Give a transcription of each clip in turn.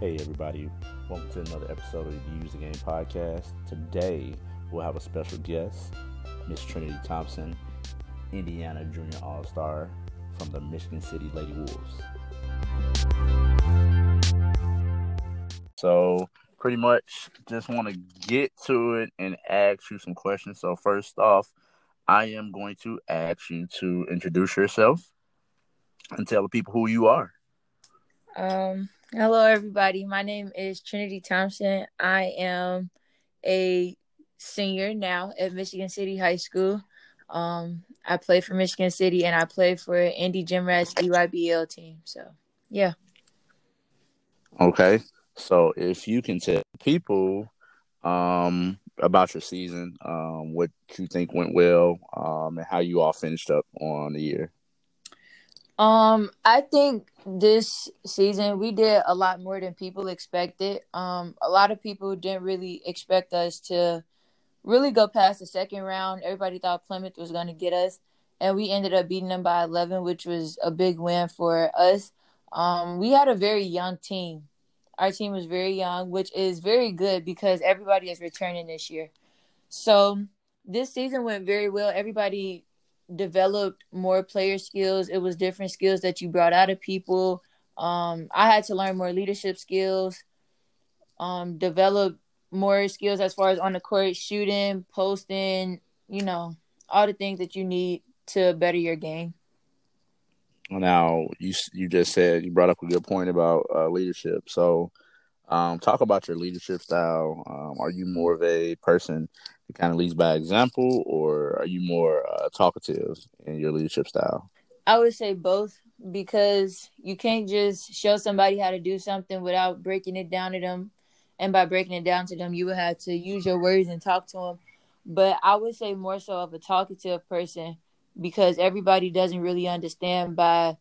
Hey, everybody. Welcome to another episode of the Use the Game podcast. Today, we'll have a special guest, Miss Trinity Thompson, Indiana Junior All Star from the Michigan City Lady Wolves. So, pretty much just want to get to it and ask you some questions. So, first off, I am going to ask you to introduce yourself and tell the people who you are. Um, hello everybody. My name is Trinity Thompson. I am a senior now at Michigan City High School. Um, I play for Michigan City and I play for Indy Gym Rats EYBL team. So, yeah. Okay. So, if you can tell people um, about your season, um, what you think went well, um, and how you all finished up on the year. Um, I think this season we did a lot more than people expected. Um, a lot of people didn't really expect us to really go past the second round. Everybody thought Plymouth was going to get us, and we ended up beating them by 11, which was a big win for us. Um, we had a very young team. Our team was very young, which is very good because everybody is returning this year. So this season went very well. Everybody developed more player skills. It was different skills that you brought out of people. Um, I had to learn more leadership skills, um, develop more skills as far as on the court, shooting, posting, you know, all the things that you need to better your game. Now, you you just said you brought up a good point about uh, leadership. So, um, talk about your leadership style. Um, are you more of a person that kind of leads by example, or are you more uh, talkative in your leadership style? I would say both because you can't just show somebody how to do something without breaking it down to them. And by breaking it down to them, you would have to use your words and talk to them. But I would say more so of a talkative person because everybody doesn't really understand by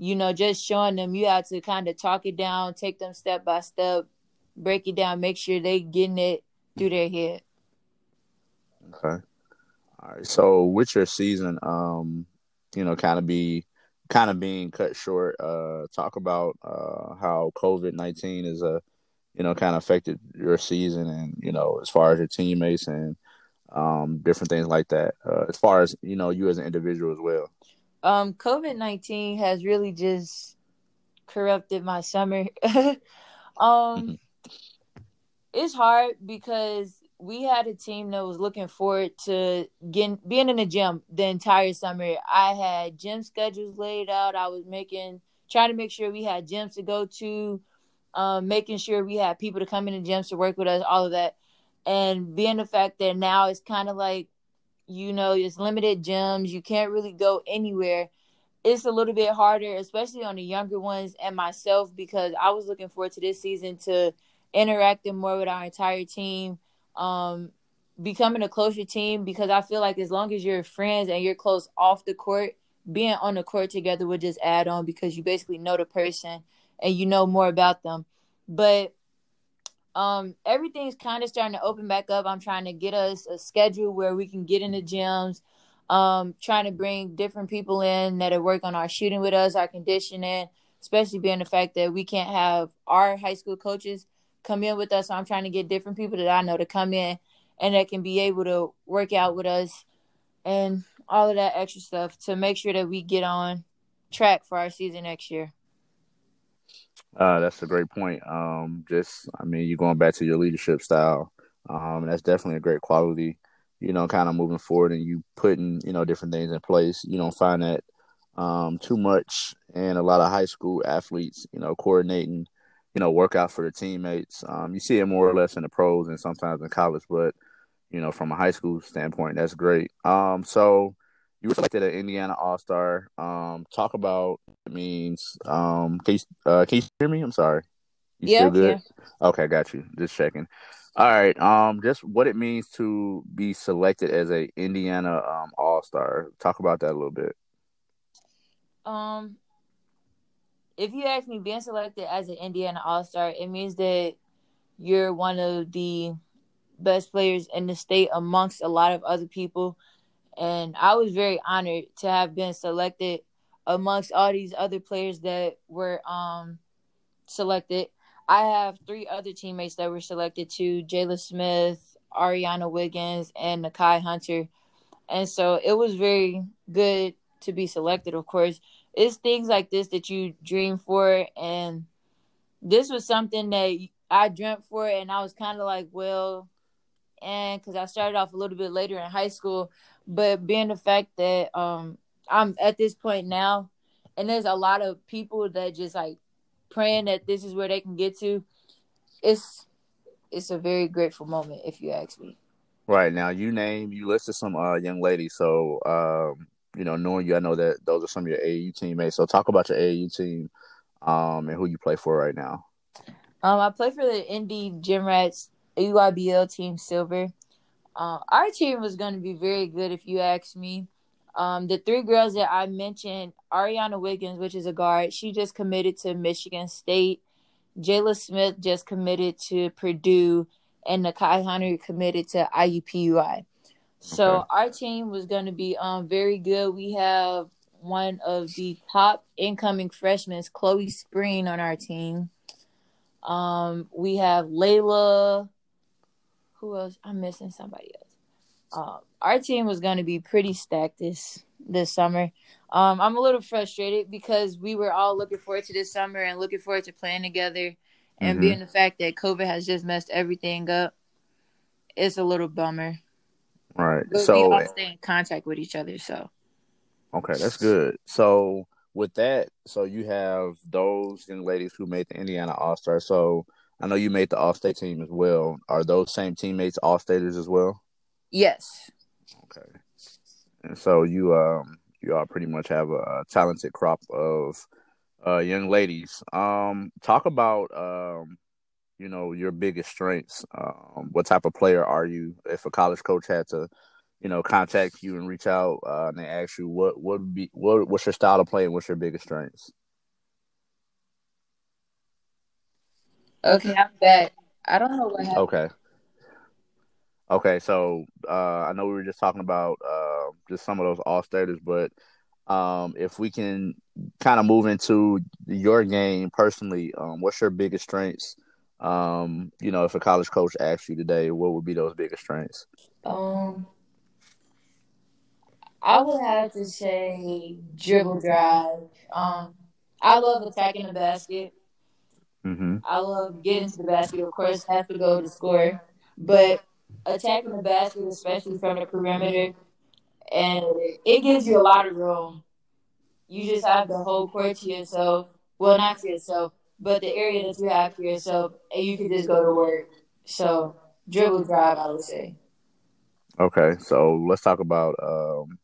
you know, just showing them you have to kind of talk it down, take them step by step, break it down, make sure they getting it through their head. Okay. All right. So with your season, um, you know, kind of be kind of being cut short, uh, talk about uh how COVID nineteen is a you know, kind of affected your season and, you know, as far as your teammates and um different things like that. Uh, as far as, you know, you as an individual as well um COVID nineteen has really just corrupted my summer. um mm-hmm. it's hard because we had a team that was looking forward to getting being in the gym the entire summer. I had gym schedules laid out. I was making trying to make sure we had gyms to go to, um, making sure we had people to come in the gyms to work with us, all of that. And being the fact that now it's kind of like you know, it's limited gyms. You can't really go anywhere. It's a little bit harder, especially on the younger ones and myself, because I was looking forward to this season to interacting more with our entire team, um, becoming a closer team. Because I feel like as long as you're friends and you're close off the court, being on the court together would just add on because you basically know the person and you know more about them. But um everything's kind of starting to open back up. I'm trying to get us a schedule where we can get in the gyms um trying to bring different people in that are work on our shooting with us our conditioning especially being the fact that we can't have our high school coaches come in with us. So i'm trying to get different people that i know to come in and that can be able to work out with us and all of that extra stuff to make sure that we get on track for our season next year uh, that's a great point. Um, just, I mean, you're going back to your leadership style. Um, that's definitely a great quality. You know, kind of moving forward and you putting, you know, different things in place. You don't find that um, too much and a lot of high school athletes. You know, coordinating, you know, workout for the teammates. Um, you see it more or less in the pros and sometimes in college, but you know, from a high school standpoint, that's great. Um, so you were selected an Indiana All Star. Um, talk about it means. Um, can you, uh, can you hear me? I'm sorry. You yeah, still good? Yeah. Okay, got you. Just checking. All right. Um, just what it means to be selected as a Indiana um All Star. Talk about that a little bit. Um, if you ask me, being selected as an Indiana All Star, it means that you're one of the best players in the state amongst a lot of other people and I was very honored to have been selected amongst all these other players that were um selected. I have three other teammates that were selected too: Jayla Smith, Ariana Wiggins, and Nakai Hunter. And so it was very good to be selected. Of course, it's things like this that you dream for, and this was something that I dreamt for, and I was kind of like, well, and because I started off a little bit later in high school, but being the fact that um I'm at this point now, and there's a lot of people that just like praying that this is where they can get to. It's it's a very grateful moment, if you ask me. Right now, you name you listed some uh, young ladies. So um, you know, knowing you, I know that those are some of your AAU teammates. So talk about your AAU team um, and who you play for right now. Um, I play for the Indy Gym Rats EYBL Team Silver. Uh, our team was going to be very good if you ask me. Um, the three girls that I mentioned, Ariana Wiggins, which is a guard, she just committed to Michigan State. Jayla Smith just committed to Purdue, and Nakai Hunter committed to IUPUI. So okay. our team was going to be um very good. We have one of the top incoming freshmen, Chloe Spring, on our team. Um, we have Layla. Who else? I'm missing somebody else. Um, our team was going to be pretty stacked this this summer. Um, I'm a little frustrated because we were all looking forward to this summer and looking forward to playing together, and mm-hmm. being the fact that COVID has just messed everything up, it's a little bummer. Right. But so we all stay in contact with each other. So. Okay, that's good. So with that, so you have those young ladies who made the Indiana All Star. So I know you made the All State team as well. Are those same teammates All Staters as well? Yes. Okay. And so you um you all pretty much have a, a talented crop of uh young ladies. Um talk about um you know your biggest strengths. Um what type of player are you if a college coach had to you know, contact you and reach out uh, and they ask you what what would be what what's your style of play and what's your biggest strengths. Okay, I'm back. I don't know what happened. Okay. Okay, so uh, I know we were just talking about uh, just some of those all staters, but um, if we can kind of move into your game personally, um, what's your biggest strengths? Um, you know, if a college coach asked you today, what would be those biggest strengths? Um, I would have to say dribble drive. Um, I love attacking the basket. Mm-hmm. I love getting to the basket. Of course, have to go to score, but attacking the basket, especially from the perimeter, and it gives you a lot of room. You just have the whole court to yourself. Well, not to yourself, but the area that you have for yourself, and you can just go to work. So dribble drive, I would say. Okay, so let's talk about um,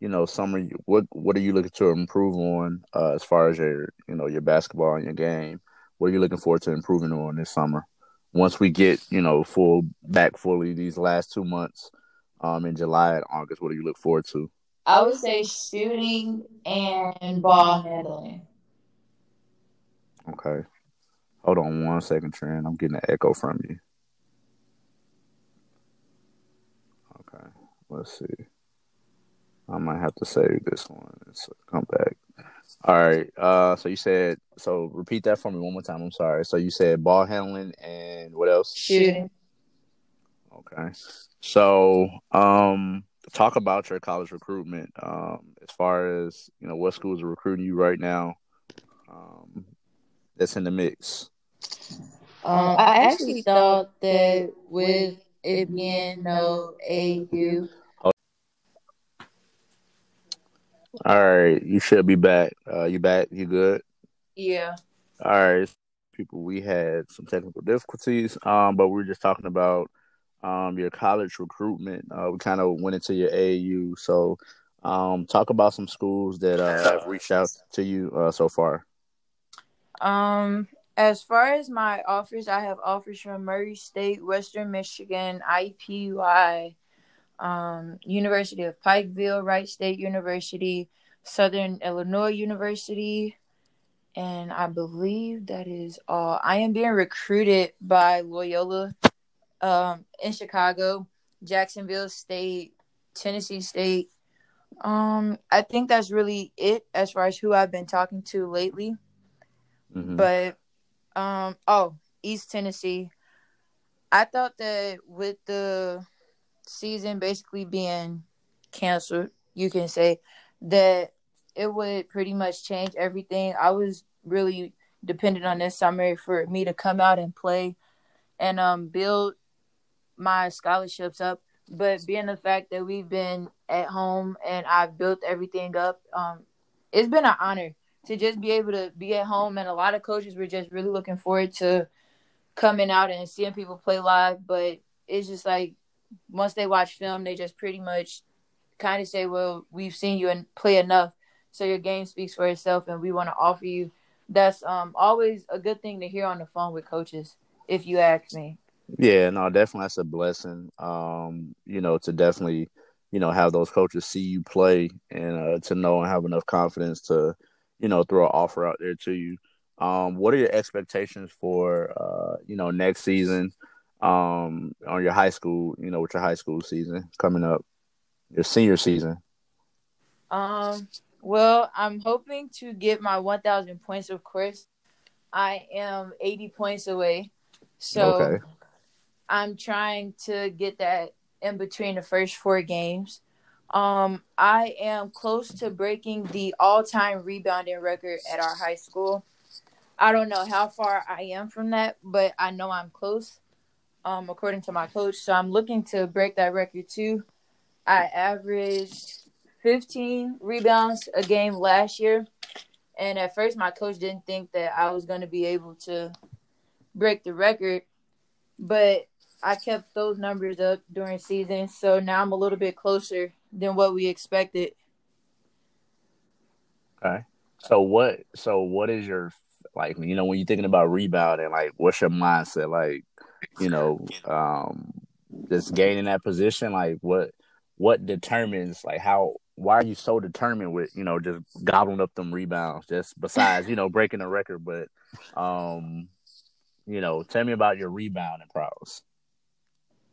you know, summer, what what are you looking to improve on uh, as far as your you know your basketball and your game? What are you looking forward to improving on this summer? Once we get you know full back fully these last two months, um, in July and August, what do you look forward to? I would say shooting and ball handling. Okay, hold on one second, Trent. I'm getting an echo from you. Okay, let's see. I might have to save this one and come back. All right. Uh, so you said so. Repeat that for me one more time. I'm sorry. So you said ball handling and what else? Shooting. Okay. So, um, talk about your college recruitment. Um, as far as you know, what schools are recruiting you right now? Um, that's in the mix. Um, I actually thought that with it being no AU All right, you should be back. Uh, you back? You good? Yeah. All right, people. We had some technical difficulties, um, but we were just talking about um your college recruitment. Uh, we kind of went into your AAU, so um, talk about some schools that uh, have reached out to you uh, so far. Um, as far as my offers, I have offers from Murray State, Western Michigan, IUPUI, um, University of Pikeville, Wright State University, Southern Illinois University, and I believe that is all. I am being recruited by Loyola um, in Chicago, Jacksonville State, Tennessee State. Um, I think that's really it as far as who I've been talking to lately. Mm-hmm. But Um. Oh, East Tennessee. I thought that with the season basically being canceled, you can say that it would pretty much change everything. I was really dependent on this summer for me to come out and play and um build my scholarships up. But being the fact that we've been at home and I've built everything up, um, it's been an honor to just be able to be at home. And a lot of coaches were just really looking forward to coming out and seeing people play live. But it's just like once they watch film, they just pretty much kind of say, "Well, we've seen you and play enough, so your game speaks for itself, and we want to offer you." That's um always a good thing to hear on the phone with coaches, if you ask me. Yeah, no, definitely that's a blessing. Um, you know, to definitely, you know, have those coaches see you play and uh, to know and have enough confidence to, you know, throw an offer out there to you. Um, what are your expectations for uh, you know, next season? Um, on your high school, you know, with your high school season coming up, your senior season. Um, well, I'm hoping to get my 1,000 points. Of course, I am 80 points away, so okay. I'm trying to get that in between the first four games. Um, I am close to breaking the all-time rebounding record at our high school. I don't know how far I am from that, but I know I'm close. Um, according to my coach, so I'm looking to break that record too. I averaged 15 rebounds a game last year, and at first my coach didn't think that I was going to be able to break the record, but I kept those numbers up during season, so now I'm a little bit closer than what we expected. Okay. So what so what is your like you know when you're thinking about rebounding like what's your mindset like you know um just gaining that position like what what determines like how why are you so determined with you know just gobbling up them rebounds just besides you know breaking the record? But um you know tell me about your rebounding prowess.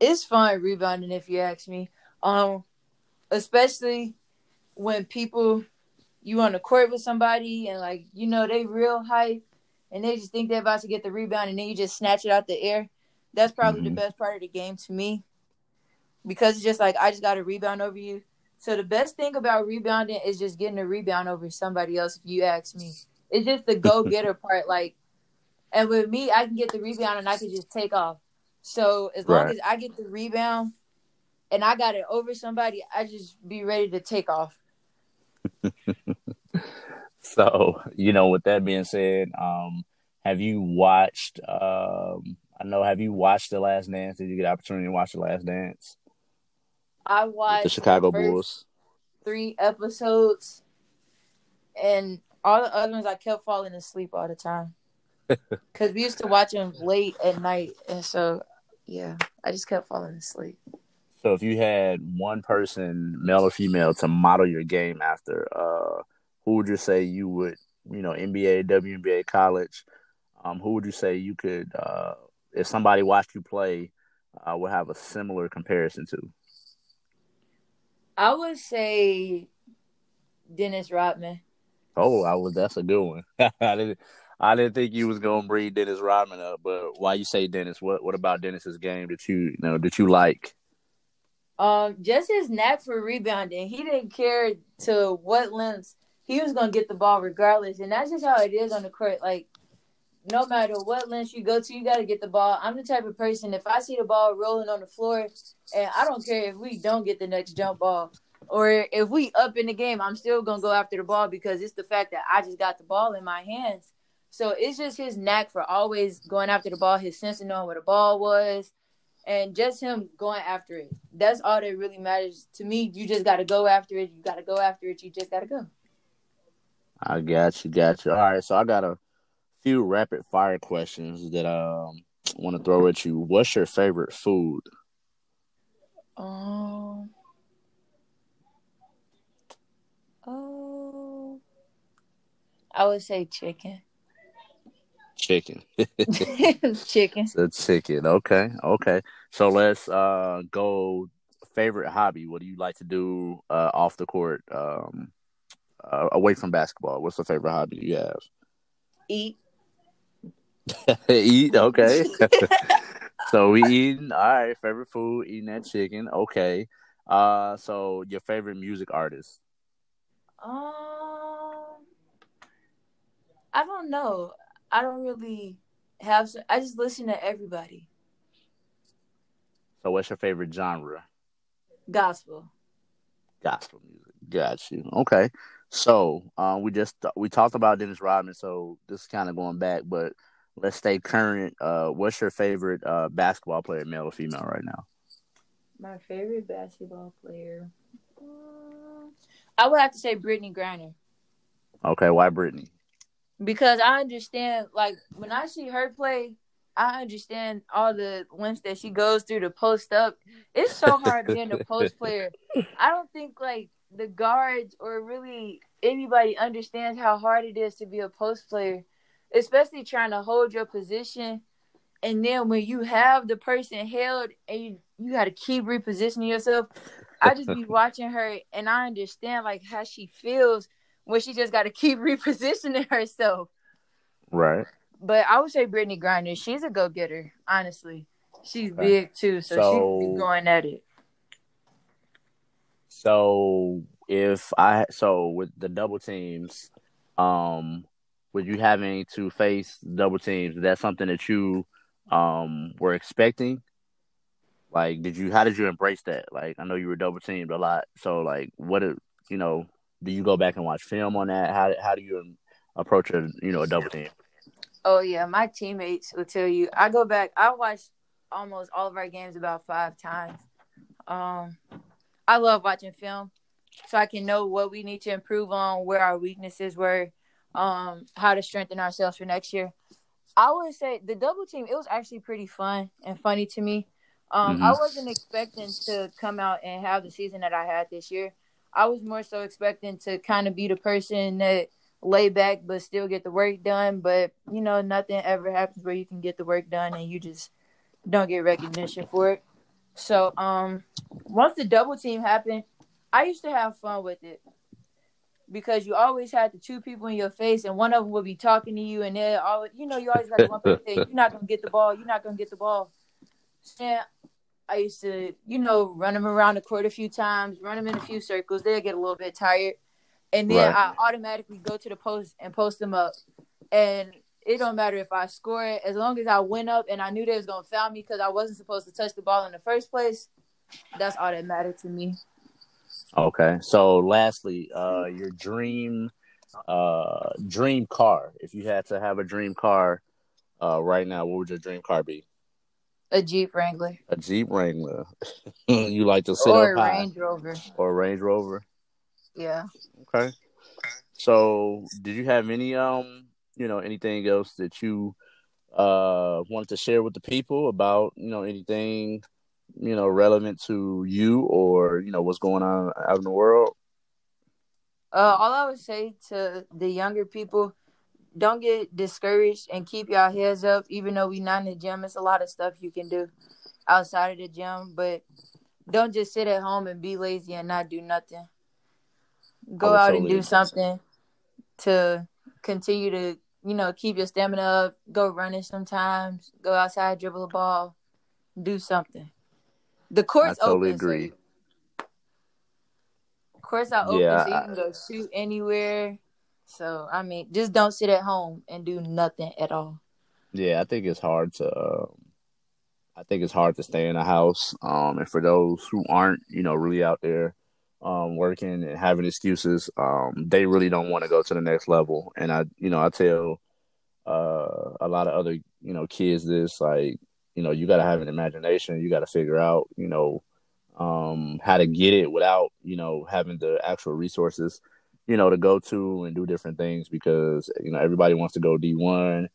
It's fun rebounding if you ask me. Um especially when people you on the court with somebody and like you know they real hype and they just think they're about to get the rebound and then you just snatch it out the air that's probably mm-hmm. the best part of the game to me because it's just like i just got a rebound over you so the best thing about rebounding is just getting a rebound over somebody else. If you ask me, it's just the go getter part. Like, and with me, I can get the rebound and I can just take off. So as long right. as I get the rebound and I got it over somebody, I just be ready to take off. so you know, with that being said, um, have you watched? Um, I know. Have you watched The Last Dance? Did you get opportunity to watch The Last Dance? I watched the Chicago the Bulls three episodes, and all the other ones I kept falling asleep all the time because we used to watch them late at night, and so yeah, I just kept falling asleep. So if you had one person, male or female, to model your game after, uh, who would you say you would, you know, NBA, WNBA, college? Um, who would you say you could, uh, if somebody watched you play, uh, would have a similar comparison to? I would say Dennis Rodman. Oh, I was. That's a good one. I didn't. I didn't think you was gonna bring Dennis Rodman up, but why you say Dennis? What What about Dennis's game that you, you know that you like? Um, just his knack for rebounding. He didn't care to what lengths he was gonna get the ball regardless, and that's just how it is on the court. Like no matter what length you go to, you got to get the ball. I'm the type of person, if I see the ball rolling on the floor, and I don't care if we don't get the next jump ball or if we up in the game, I'm still going to go after the ball because it's the fact that I just got the ball in my hands. So it's just his knack for always going after the ball, his sense of knowing where the ball was, and just him going after it. That's all that really matters to me. You just got to go after it. You got to go after it. You just got to go. I got you, got you. All right, so I got a few rapid fire questions that um want to throw at you. What's your favorite food? Um. Oh. I would say chicken. Chicken. chicken. So chicken. Okay. Okay. So let's uh go favorite hobby. What do you like to do uh off the court um uh, away from basketball? What's the favorite hobby you have? Eat. Eat okay. so we eating all right. Favorite food, eating that chicken. Okay. Uh, so your favorite music artist? Um, I don't know. I don't really have. I just listen to everybody. So, what's your favorite genre? Gospel. Gospel music. Got you. Okay. So, um, we just we talked about Dennis Rodman. So this is kind of going back, but let's stay current. Uh, what's your favorite uh basketball player, male or female, right now? My favorite basketball player. Um, I would have to say Brittney Griner. Okay, why Brittney? Because I understand, like when I see her play, I understand all the lengths that she goes through to post up. It's so hard being a post player. I don't think like the guards or really anybody understands how hard it is to be a post player, especially trying to hold your position. And then when you have the person held and you, you got to keep repositioning yourself, I just be watching her and I understand like how she feels when she just got to keep repositioning herself. Right. But I would say Brittney Griner, she's a go getter, honestly. She's okay. big too, so, so she's going at it. So if I so with the double teams, um, with you having to face double teams, is that something that you um were expecting? Like, did you how did you embrace that? Like, I know you were double teamed a lot, so like, what you know? Do you go back and watch film on that? How how do you approach a you know a double team? Oh yeah, my teammates will tell you. I go back. I watch almost all of our games about five times. Um, I love watching film, so I can know what we need to improve on, where our weaknesses were, um, how to strengthen ourselves for next year. I would say the double team. It was actually pretty fun and funny to me. Um, mm-hmm. I wasn't expecting to come out and have the season that I had this year. I was more so expecting to kind of be the person that lay back but still get the work done. But you know, nothing ever happens where you can get the work done and you just don't get recognition for it. So um once the double team happened, I used to have fun with it. Because you always had the two people in your face and one of them would be talking to you and then always you know, you always got one person say, You're not gonna get the ball, you're not gonna get the ball. And I used to, you know, run them around the court a few times, run them in a few circles. They'll get a little bit tired and then right. I automatically go to the post and post them up. And it don't matter if I score it, as long as I went up and I knew they was gonna foul me because I wasn't supposed to touch the ball in the first place. That's all that mattered to me. Okay. So lastly, uh your dream uh dream car. If you had to have a dream car uh right now, what would your dream car be? A Jeep Wrangler. A Jeep Wrangler. you like to sit or up high. Or a Range Rover. Or a Range Rover. Yeah. Okay. So, did you have any um, you know, anything else that you uh wanted to share with the people about, you know, anything, you know, relevant to you or, you know, what's going on out in the world? Uh all I would say to the younger people, don't get discouraged and keep your heads up. Even though we're not in the gym. It's a lot of stuff you can do outside of the gym, but don't just sit at home and be lazy and not do nothing. Go out totally and do something to continue to you know keep your stamina up. Go running sometimes. Go outside dribble a ball. Do something the court's I totally open, agree. So courts are open yeah, so you can go shoot anywhere. So i mean just don't sit at home and do nothing at all. Yeah i think it's hard to um, i think it's hard to stay in a house um and for those who aren't you know really out there um, working and having excuses, um, they really don't want to go to the next level. And I, you know, I tell uh, a lot of other, you know, kids this, like, you know, you got to have an imagination. You got to figure out, you know, um, how to get it without, you know, having the actual resources, you know, to go to and do different things because, you know, everybody wants to go D1.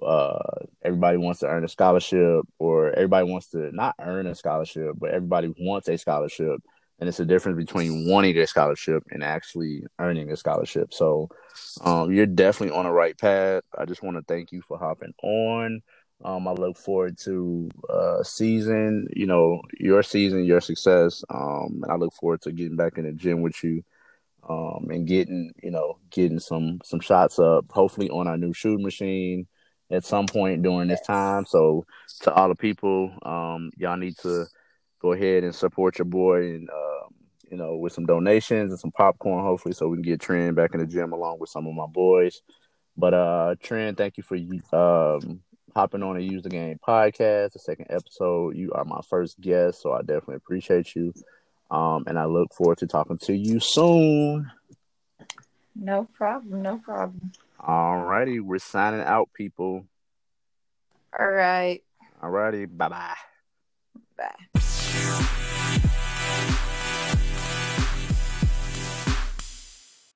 Uh, everybody wants to earn a scholarship or everybody wants to not earn a scholarship, but everybody wants a scholarship and it's a difference between wanting a scholarship and actually earning a scholarship. So um, you're definitely on the right path. I just want to thank you for hopping on. Um, I look forward to uh, season, you know, your season, your success. Um, and I look forward to getting back in the gym with you um, and getting, you know, getting some some shots up, hopefully on our new shooting machine at some point during this time. So to all the people, um, y'all need to go ahead and support your boy and uh, you know with some donations and some popcorn, hopefully, so we can get Trent back in the gym along with some of my boys. But uh, Trent, thank you for um, hopping on a use the game podcast, the second episode. You are my first guest, so I definitely appreciate you. Um, and I look forward to talking to you soon. No problem. No problem. All righty. We're signing out, people. All right. All righty. Bye-bye. Bye.